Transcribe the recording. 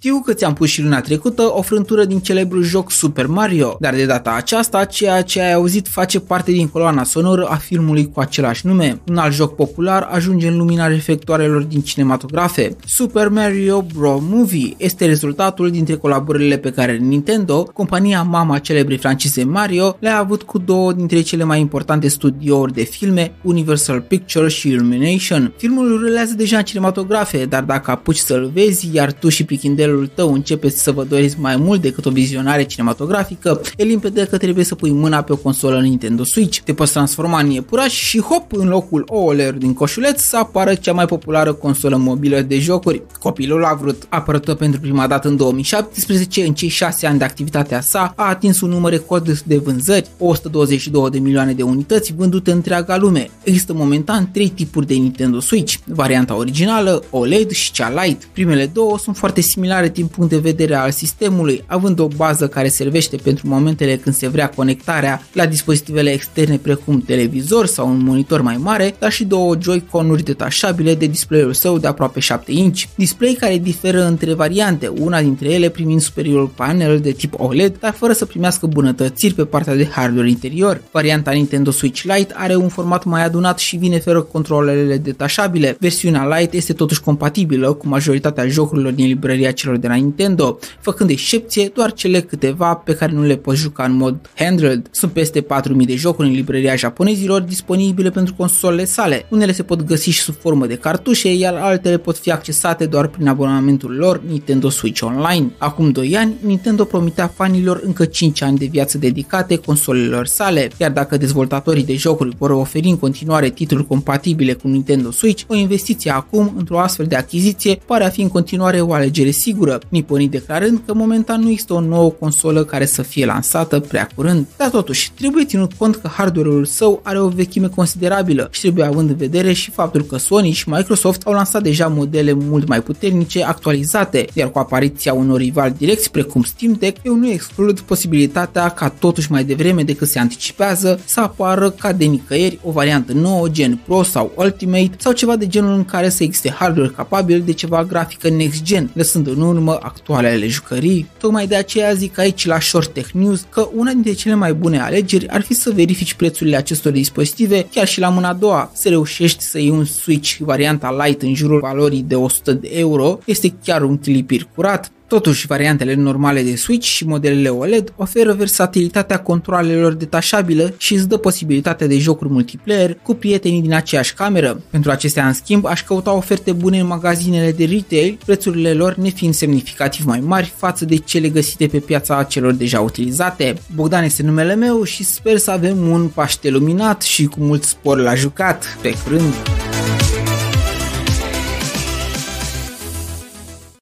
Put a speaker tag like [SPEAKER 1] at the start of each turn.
[SPEAKER 1] Știu că ți-am pus și luna trecută o frântură din celebrul joc Super Mario, dar de data aceasta ceea ce ai auzit face parte din coloana sonoră a filmului cu același nume. Un alt joc popular ajunge în lumina reflectoarelor din cinematografe. Super Mario Bros. Movie este rezultatul dintre colaborările pe care Nintendo, compania mama celebrei francize Mario, le-a avut cu două dintre cele mai importante studiouri de filme, Universal Pictures și Illumination. Filmul rulează deja în cinematografe, dar dacă apuci să-l vezi, iar tu și prichindelul tău începeți să vă doriți mai mult decât o vizionare cinematografică, e limpede că trebuie să pui mâna pe o consolă Nintendo Switch. Te poți transforma în iepuraș și hop, în locul ouălor din coșuleț să apară cea mai populară consolă mobilă de jocuri. Copilul a vrut apărătă pentru prima dată în 2017, în cei 6 ani de activitatea sa, a atins un număr record de vânzări, 122 de milioane de unități vândute în întreaga lume. Există momentan trei tipuri de Nintendo Switch, varianta originală, OLED și cea Lite. Primele două sunt foarte similare din punct de vedere al sistemului, având o bază care servește pentru momentele când se vrea conectarea la dispozitivele externe precum televizor sau un monitor mai mare, dar și două Joy-Con-uri detașabile de display-ul său de aproape 7 inch. Display care diferă între variante, una dintre ele primind superiorul panel de tip OLED, dar fără să primească bunătățiri pe partea de hardware interior. Varianta Nintendo Switch Lite are un format mai adunat și vine fără controlele detașabile. Versiunea Lite este totuși compatibilă cu majoritatea jocurilor din librăria celor de la Nintendo, făcând excepție doar cele câteva pe care nu le poți juca în mod handheld. Sunt peste 4000 de jocuri în librăria japonezilor disponibile pentru consolele sale. Unele se pot găsi și sub formă de cartușe, iar altele pot fi accesate doar prin abonamentul lor Nintendo Switch Online. Acum 2 ani, Nintendo promitea fanilor încă 5 ani de viață dedicate consolelor sale, iar dacă dezvoltatorii de jocuri vor oferi în continuare titluri compatibile cu Nintendo Switch, o investiție acum într-o astfel de achiziție pare a fi în continuare o alegere sigură, niponii declarând că momentan nu există o nouă consolă care să fie lansată prea curând. Dar totuși, trebuie ținut cont că hardware-ul său are o vechime considerabilă și trebuie având în vedere și faptul că Sony și Microsoft au lansat deja modele mult mai puternice, actualizate, iar cu apariția unor rivali direcți precum Steam Deck, eu nu exclud posibilitatea ca totuși mai devreme decât se anticipează să apară ca de nicăieri o variantă nouă gen Pro sau Ultimate sau ceva de genul în care să existe hardware capabil de ceva grafică next gen, lăsând în urmă actualele jucării. Tocmai de aceea zic aici la Short Tech News că una dintre cele mai bune alegeri ar fi să verifici prețurile acestor dispozitive chiar și la mâna a doua. Să reușești să iei un Switch varianta Lite în jurul valorii de 100 de euro este chiar un clipir curat. Totuși, variantele normale de Switch și modelele OLED oferă versatilitatea controlelor detașabilă și îți dă posibilitatea de jocuri multiplayer cu prietenii din aceeași cameră. Pentru acestea, în schimb, aș căuta oferte bune în magazinele de retail, prețurile lor nefiind semnificativ mai mari față de cele găsite pe piața celor deja utilizate. Bogdan este numele meu și sper să avem un Paște luminat și cu mult spor la jucat. Pe curând!